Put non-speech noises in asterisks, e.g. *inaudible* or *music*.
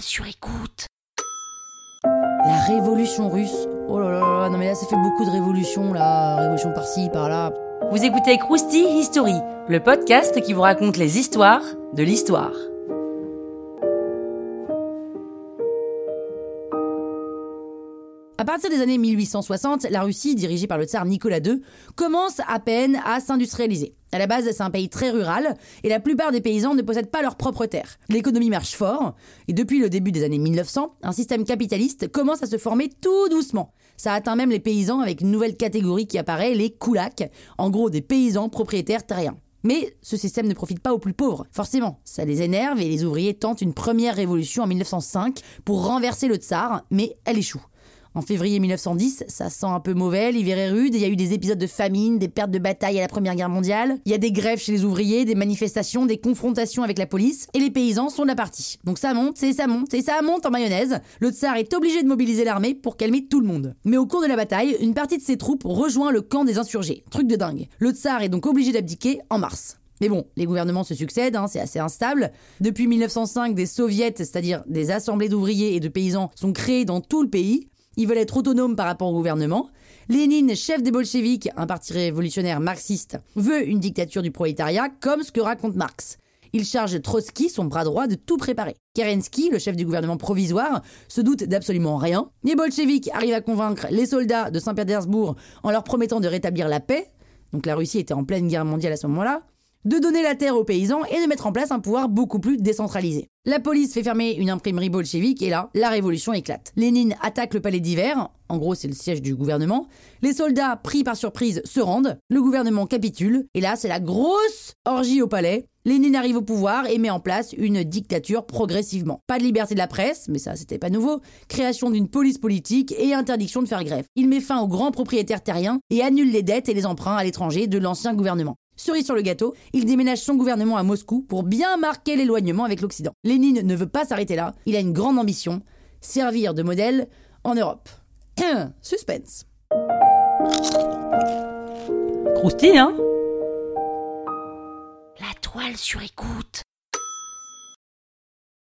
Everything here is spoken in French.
sur écoute. La révolution russe. Oh là là là, non mais là ça fait beaucoup de révolutions là, révolution par-ci, par-là. Vous écoutez Krusty History, le podcast qui vous raconte les histoires de l'histoire. À partir des années 1860, la Russie, dirigée par le tsar Nicolas II, commence à peine à s'industrialiser. À la base, c'est un pays très rural et la plupart des paysans ne possèdent pas leur propre terre. L'économie marche fort et depuis le début des années 1900, un système capitaliste commence à se former tout doucement. Ça atteint même les paysans avec une nouvelle catégorie qui apparaît, les koulaks, en gros des paysans propriétaires terriens. Mais ce système ne profite pas aux plus pauvres. Forcément, ça les énerve et les ouvriers tentent une première révolution en 1905 pour renverser le tsar, mais elle échoue. En février 1910, ça sent un peu mauvais, l'hiver est rude, il y a eu des épisodes de famine, des pertes de bataille à la Première Guerre mondiale, il y a des grèves chez les ouvriers, des manifestations, des confrontations avec la police, et les paysans sont de la partie. Donc ça monte, et ça monte, ça monte en mayonnaise. Le tsar est obligé de mobiliser l'armée pour calmer tout le monde. Mais au cours de la bataille, une partie de ses troupes rejoint le camp des insurgés. Truc de dingue. Le tsar est donc obligé d'abdiquer en mars. Mais bon, les gouvernements se succèdent, hein, c'est assez instable. Depuis 1905, des soviets, c'est-à-dire des assemblées d'ouvriers et de paysans, sont créés dans tout le pays. Ils veulent être autonomes par rapport au gouvernement. Lénine, chef des bolcheviks, un parti révolutionnaire marxiste, veut une dictature du prolétariat comme ce que raconte Marx. Il charge Trotsky, son bras droit, de tout préparer. Kerensky, le chef du gouvernement provisoire, se doute d'absolument rien. Les bolcheviks arrivent à convaincre les soldats de Saint-Pétersbourg en leur promettant de rétablir la paix. Donc la Russie était en pleine guerre mondiale à ce moment-là de donner la terre aux paysans et de mettre en place un pouvoir beaucoup plus décentralisé. La police fait fermer une imprimerie bolchevique et là, la révolution éclate. Lénine attaque le palais d'hiver, en gros c'est le siège du gouvernement. Les soldats, pris par surprise, se rendent. Le gouvernement capitule et là c'est la grosse orgie au palais. Lénine arrive au pouvoir et met en place une dictature progressivement. Pas de liberté de la presse, mais ça c'était pas nouveau. Création d'une police politique et interdiction de faire grève. Il met fin aux grands propriétaires terriens et annule les dettes et les emprunts à l'étranger de l'ancien gouvernement. Cerise sur le gâteau, il déménage son gouvernement à Moscou pour bien marquer l'éloignement avec l'Occident. Lénine ne veut pas s'arrêter là, il a une grande ambition, servir de modèle en Europe. *clears throat* Suspense. Croustille, hein? La toile sur écoute.